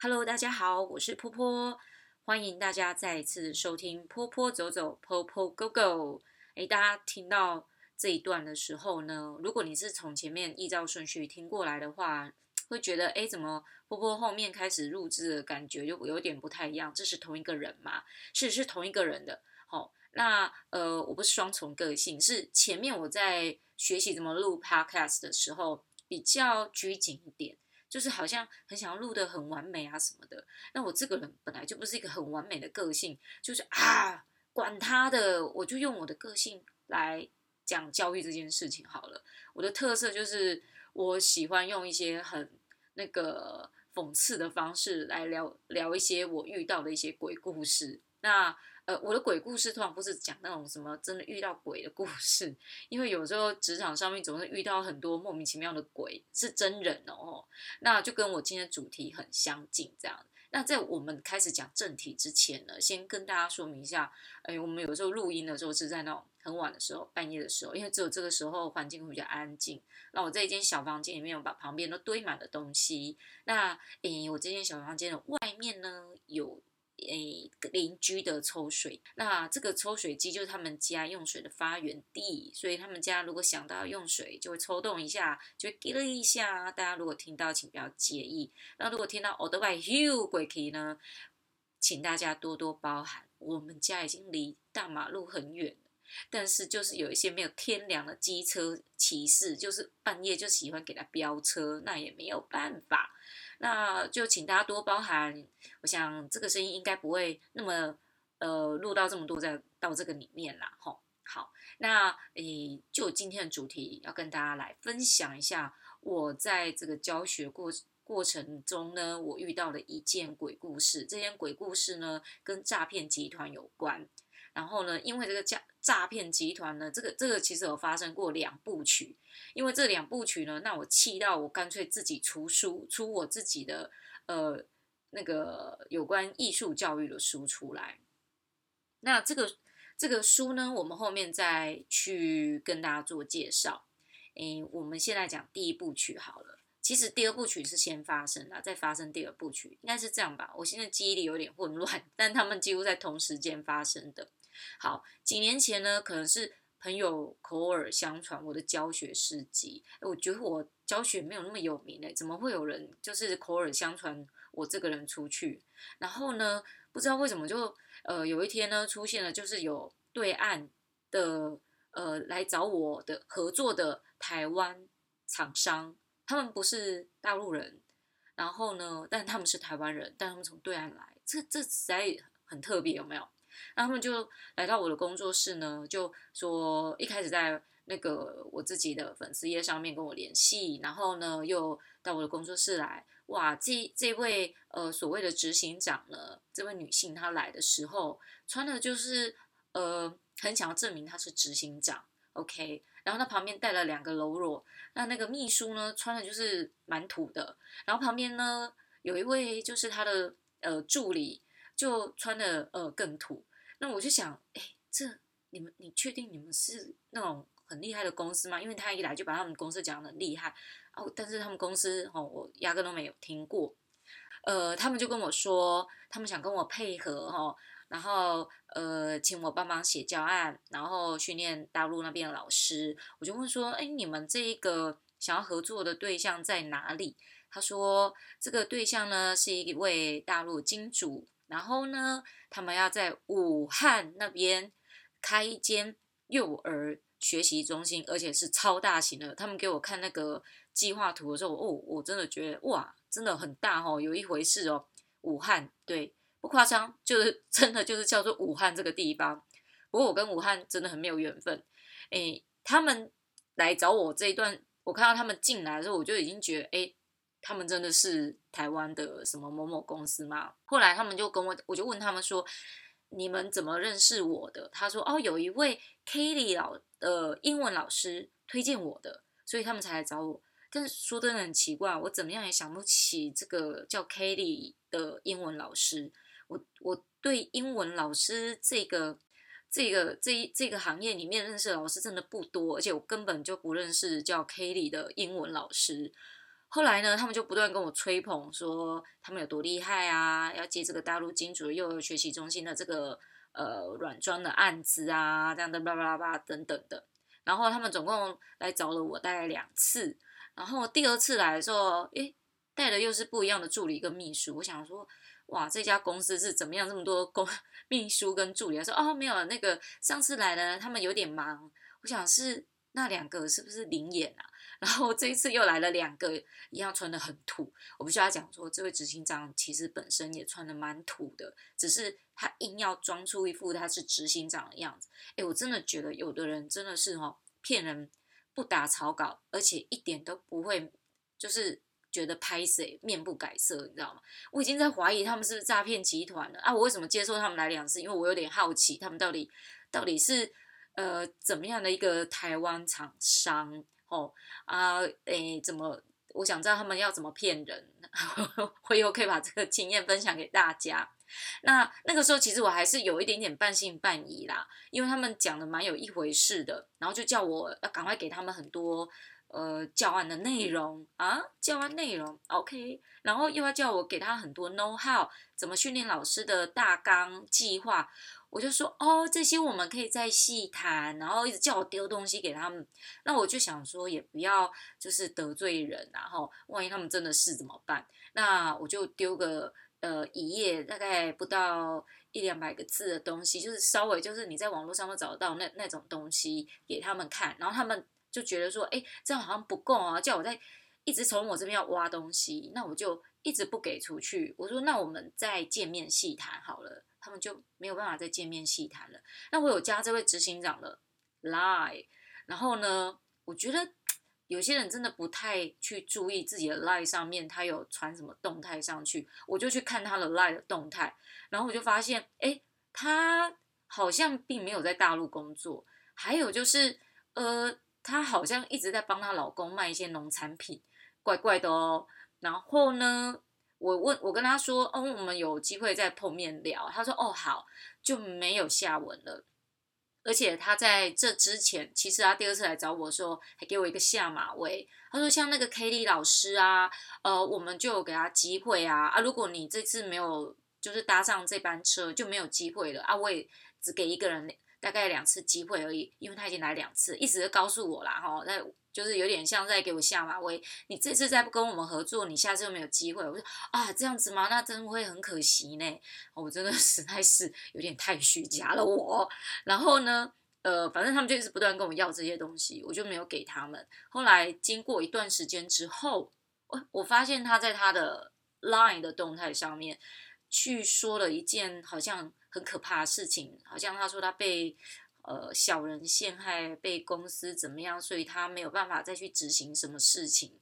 Hello，大家好，我是波波，欢迎大家再一次收听波波走走，Po Go Go。诶，大家听到这一段的时候呢，如果你是从前面依照顺序听过来的话，会觉得诶，怎么波波后面开始录制的感觉就有点不太一样？这是同一个人吗？是是同一个人的。好、哦，那呃，我不是双重个性，是前面我在学习怎么录 Podcast 的时候比较拘谨一点。就是好像很想要录得很完美啊什么的，那我这个人本来就不是一个很完美的个性，就是啊，管他的，我就用我的个性来讲教育这件事情好了。我的特色就是我喜欢用一些很那个讽刺的方式来聊聊一些我遇到的一些鬼故事。那呃，我的鬼故事通常不是讲那种什么真的遇到鬼的故事，因为有时候职场上面总是遇到很多莫名其妙的鬼，是真人哦。那就跟我今天主题很相近，这样。那在我们开始讲正题之前呢，先跟大家说明一下，哎，我们有时候录音的时候是在那种很晚的时候，半夜的时候，因为只有这个时候环境会比较安静。那我在一间小房间里面，我把旁边都堆满了东西。那哎，我这间小房间的外面呢有。诶，邻居的抽水，那这个抽水机就是他们家用水的发源地，所以他们家如果想到用水，就会抽动一下，就会滴了一下。大家如果听到，请不要介意。那如果听到我的外呼鬼气呢，请大家多多包涵。我们家已经离大马路很远，但是就是有一些没有天良的机车骑士，就是半夜就喜欢给他飙车，那也没有办法。那就请大家多包涵，我想这个声音应该不会那么呃录到这么多在到这个里面啦，吼。好，那诶，就今天的主题要跟大家来分享一下，我在这个教学过过程中呢，我遇到的一件鬼故事。这件鬼故事呢，跟诈骗集团有关。然后呢，因为这个诈诈骗集团呢，这个这个其实有发生过两部曲。因为这两部曲呢，那我气到我干脆自己出书，出我自己的呃那个有关艺术教育的书出来。那这个这个书呢，我们后面再去跟大家做介绍。诶，我们现在讲第一部曲好了。其实第二部曲是先发生的，再发生第二部曲，应该是这样吧？我现在记忆力有点混乱，但他们几乎在同时间发生的。好，几年前呢，可能是。朋友口耳相传我的教学事迹，我觉得我教学没有那么有名诶，怎么会有人就是口耳相传我这个人出去？然后呢，不知道为什么就呃有一天呢出现了，就是有对岸的呃来找我的合作的台湾厂商，他们不是大陆人，然后呢，但他们是台湾人，但他们从对岸来，这这实在很特别，有没有？那他们就来到我的工作室呢，就说一开始在那个我自己的粉丝页上面跟我联系，然后呢又到我的工作室来。哇，这这位呃所谓的执行长呢，这位女性她来的时候穿的就是呃很想要证明她是执行长，OK，然后她旁边带了两个喽啰，那那个秘书呢穿的就是蛮土的，然后旁边呢有一位就是她的呃助理就穿的呃更土。那我就想，哎，这你们，你确定你们是那种很厉害的公司吗？因为他一来就把他们公司讲得很厉害，哦，但是他们公司哦，我压根都没有听过。呃，他们就跟我说，他们想跟我配合、哦，然后呃，请我帮忙写教案，然后训练大陆那边的老师。我就问说，哎，你们这一个想要合作的对象在哪里？他说，这个对象呢是一位大陆金主。然后呢，他们要在武汉那边开一间幼儿学习中心，而且是超大型的。他们给我看那个计划图的时候，哦，我真的觉得哇，真的很大哦，有一回事哦。武汉，对，不夸张，就是真的就是叫做武汉这个地方。不过我跟武汉真的很没有缘分。诶，他们来找我这一段，我看到他们进来的时候，我就已经觉得，诶。他们真的是台湾的什么某某公司吗？后来他们就跟我，我就问他们说：“你们怎么认识我的？”他说：“哦，有一位 Kelly 老的英文老师推荐我的，所以他们才来找我。”但是说真的很奇怪，我怎么样也想不起这个叫 Kelly 的英文老师。我我对英文老师这个这个这这个行业里面认识的老师真的不多，而且我根本就不认识叫 Kelly 的英文老师。后来呢，他们就不断跟我吹捧，说他们有多厉害啊，要接这个大陆金主的幼儿学习中心的这个呃软装的案子啊，这样的巴拉巴拉等等的。然后他们总共来找了我大概两次，然后第二次来的时候，诶，带的又是不一样的助理跟秘书。我想说，哇，这家公司是怎么样这么多公 秘书跟助理？他说，哦，没有，那个上次来呢，他们有点忙。我想是那两个是不是灵眼啊？然后这一次又来了两个，一样穿得很土。我必须要讲说，这位执行长其实本身也穿得蛮土的，只是他硬要装出一副他是执行长的样子。哎，我真的觉得有的人真的是哦，骗人不打草稿，而且一点都不会，就是觉得拍谁面不改色，你知道吗？我已经在怀疑他们是不是诈骗集团了啊！我为什么接受他们来两次？因为我有点好奇，他们到底到底是呃怎么样的一个台湾厂商？哦啊，诶，怎么？我想知道他们要怎么骗人，我以后可以把这个经验分享给大家。那那个时候，其实我还是有一点点半信半疑啦，因为他们讲的蛮有一回事的，然后就叫我要赶快给他们很多呃教案的内容啊，教案内容 OK，然后又要叫我给他很多 know how，怎么训练老师的大纲计划。我就说哦，这些我们可以再细谈，然后一直叫我丢东西给他们。那我就想说，也不要就是得罪人，然后万一他们真的是怎么办？那我就丢个呃一页，大概不到一两百个字的东西，就是稍微就是你在网络上都找得到那那种东西给他们看，然后他们就觉得说，哎，这样好像不够啊，叫我再一直从我这边要挖东西，那我就一直不给出去。我说，那我们再见面细谈好了。他们就没有办法再见面细谈了。那我有加这位执行长的 Line，然后呢，我觉得有些人真的不太去注意自己的 Line 上面他有传什么动态上去，我就去看他的 Line 的动态，然后我就发现，哎，他好像并没有在大陆工作，还有就是，呃，他好像一直在帮他老公卖一些农产品，怪怪的哦。然后呢，我问我跟他说，哦，我们有机会再碰面聊。他说，哦，好，就没有下文了。而且他在这之前，其实他第二次来找我说，还给我一个下马威。他说，像那个 Kelly 老师啊，呃，我们就给他机会啊啊，如果你这次没有就是搭上这班车，就没有机会了啊。我也只给一个人大概两次机会而已，因为他已经来两次，一直告诉我啦，哈，那。就是有点像在给我下马威，你这次再不跟我们合作，你下次又没有机会。我说啊，这样子吗？那真的会很可惜呢。我真的 实在是有点太虚假了我。然后呢，呃，反正他们就一直不断跟我要这些东西，我就没有给他们。后来经过一段时间之后，我我发现他在他的 Line 的动态上面去说了一件好像很可怕的事情，好像他说他被。呃，小人陷害，被公司怎么样，所以他没有办法再去执行什么事情。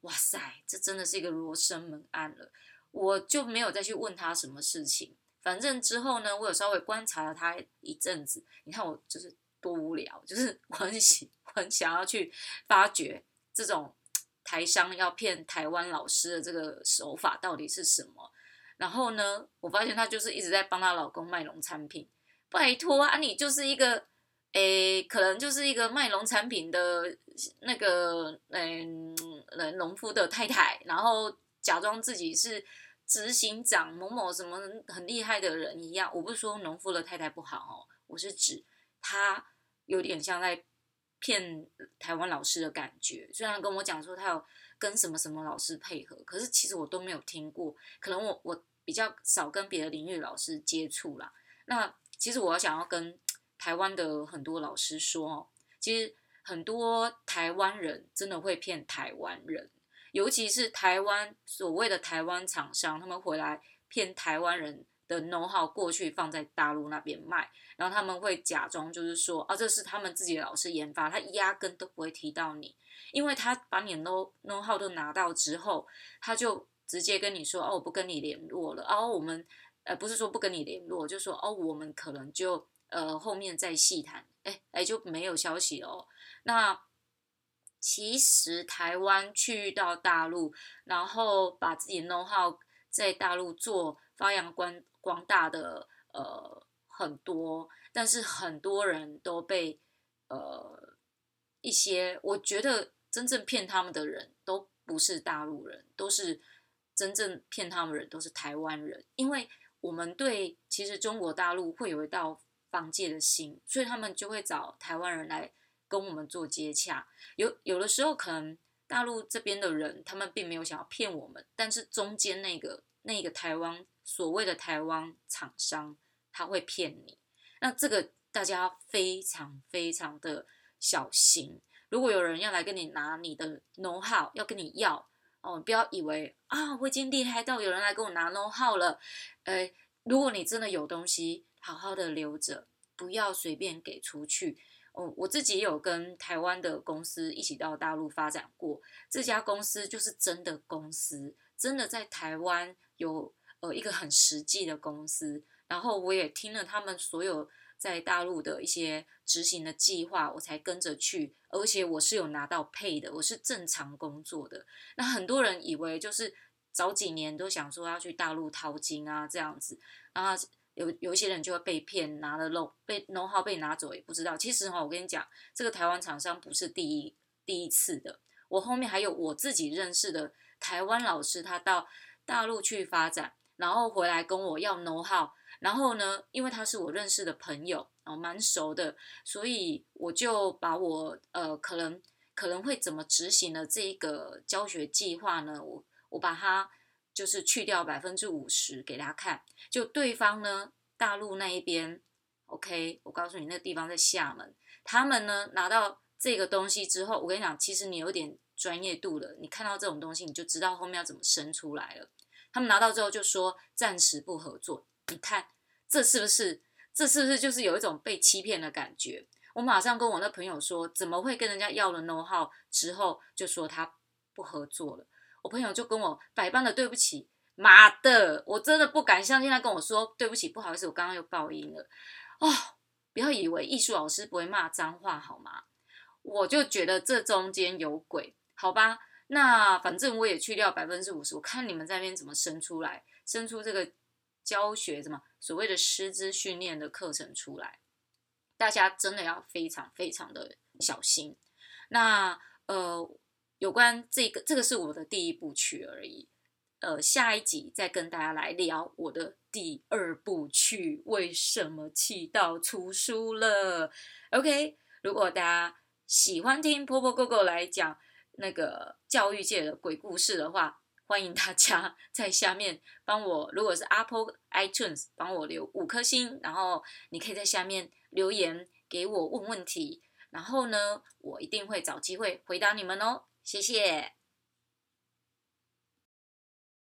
哇塞，这真的是一个罗生门案了。我就没有再去问他什么事情。反正之后呢，我有稍微观察了他一阵子。你看我就是多无聊，就是我很喜很想要去发掘这种台商要骗台湾老师的这个手法到底是什么。然后呢，我发现他就是一直在帮她老公卖农产品。拜托啊，你就是一个，诶，可能就是一个卖农产品的那个，嗯，农夫的太太，然后假装自己是执行长某某什么很厉害的人一样。我不是说农夫的太太不好哦，我是指他有点像在骗台湾老师的感觉。虽然跟我讲说他有跟什么什么老师配合，可是其实我都没有听过。可能我我比较少跟别的领域老师接触啦。那。其实我要想要跟台湾的很多老师说哦，其实很多台湾人真的会骗台湾人，尤其是台湾所谓的台湾厂商，他们回来骗台湾人的 know how 过去放在大陆那边卖，然后他们会假装就是说啊，这是他们自己的老师研发，他压根都不会提到你，因为他把你的 know know how 都拿到之后，他就直接跟你说哦，我不跟你联络了，哦，我们。呃，不是说不跟你联络，就说哦，我们可能就呃后面再细谈，哎哎就没有消息了哦。那其实台湾去到大陆，然后把自己的 know how 在大陆做发扬光光大的呃很多，但是很多人都被呃一些，我觉得真正骗他们的人都不是大陆人，都是真正骗他们的人都是台湾人，因为我们对其实中国大陆会有一道防戒的心，所以他们就会找台湾人来跟我们做接洽。有有的时候可能大陆这边的人他们并没有想要骗我们，但是中间那个那个台湾所谓的台湾厂商他会骗你，那这个大家非常非常的小心。如果有人要来跟你拿你的 know how，要跟你要哦，不要以为啊，我已经厉害到有人来跟我拿 No 号了。呃，如果你真的有东西，好好的留着，不要随便给出去。哦，我自己有跟台湾的公司一起到大陆发展过，这家公司就是真的公司，真的在台湾有呃一个很实际的公司。然后我也听了他们所有。在大陆的一些执行的计划，我才跟着去，而且我是有拿到配的，我是正常工作的。那很多人以为就是早几年都想说要去大陆淘金啊这样子，然后有有一些人就会被骗，拿了漏被 know how 被拿走也不知道。其实哈，我跟你讲，这个台湾厂商不是第一第一次的，我后面还有我自己认识的台湾老师，他到大陆去发展，然后回来跟我要 know how。然后呢，因为他是我认识的朋友，哦，蛮熟的，所以我就把我呃可能可能会怎么执行的这一个教学计划呢，我我把它就是去掉百分之五十给他看，就对方呢大陆那一边，OK，我告诉你那个地方在厦门，他们呢拿到这个东西之后，我跟你讲，其实你有点专业度了，你看到这种东西你就知道后面要怎么生出来了。他们拿到之后就说暂时不合作。你看，这是不是？这是不是就是有一种被欺骗的感觉？我马上跟我那朋友说，怎么会跟人家要了 No 号之后就说他不合作了？我朋友就跟我百般的对不起，妈的，我真的不敢相信他跟我说对不起，不好意思，我刚刚又爆音了。哦，不要以为艺术老师不会骂脏话好吗？我就觉得这中间有鬼，好吧？那反正我也去掉百分之五十，我看你们在那边怎么生出来，生出这个。教学什么所谓的师资训练的课程出来，大家真的要非常非常的小心。那呃，有关这个，这个是我的第一部曲而已。呃，下一集再跟大家来聊我的第二部曲，为什么气到出书了？OK，如果大家喜欢听波波 Gogo 来讲那个教育界的鬼故事的话。欢迎大家 在下面帮我，如果是 Apple iTunes，帮我留五颗星，然后你可以在下面留言给我问问题，然后呢，我一定会找机会回答你们哦，谢谢。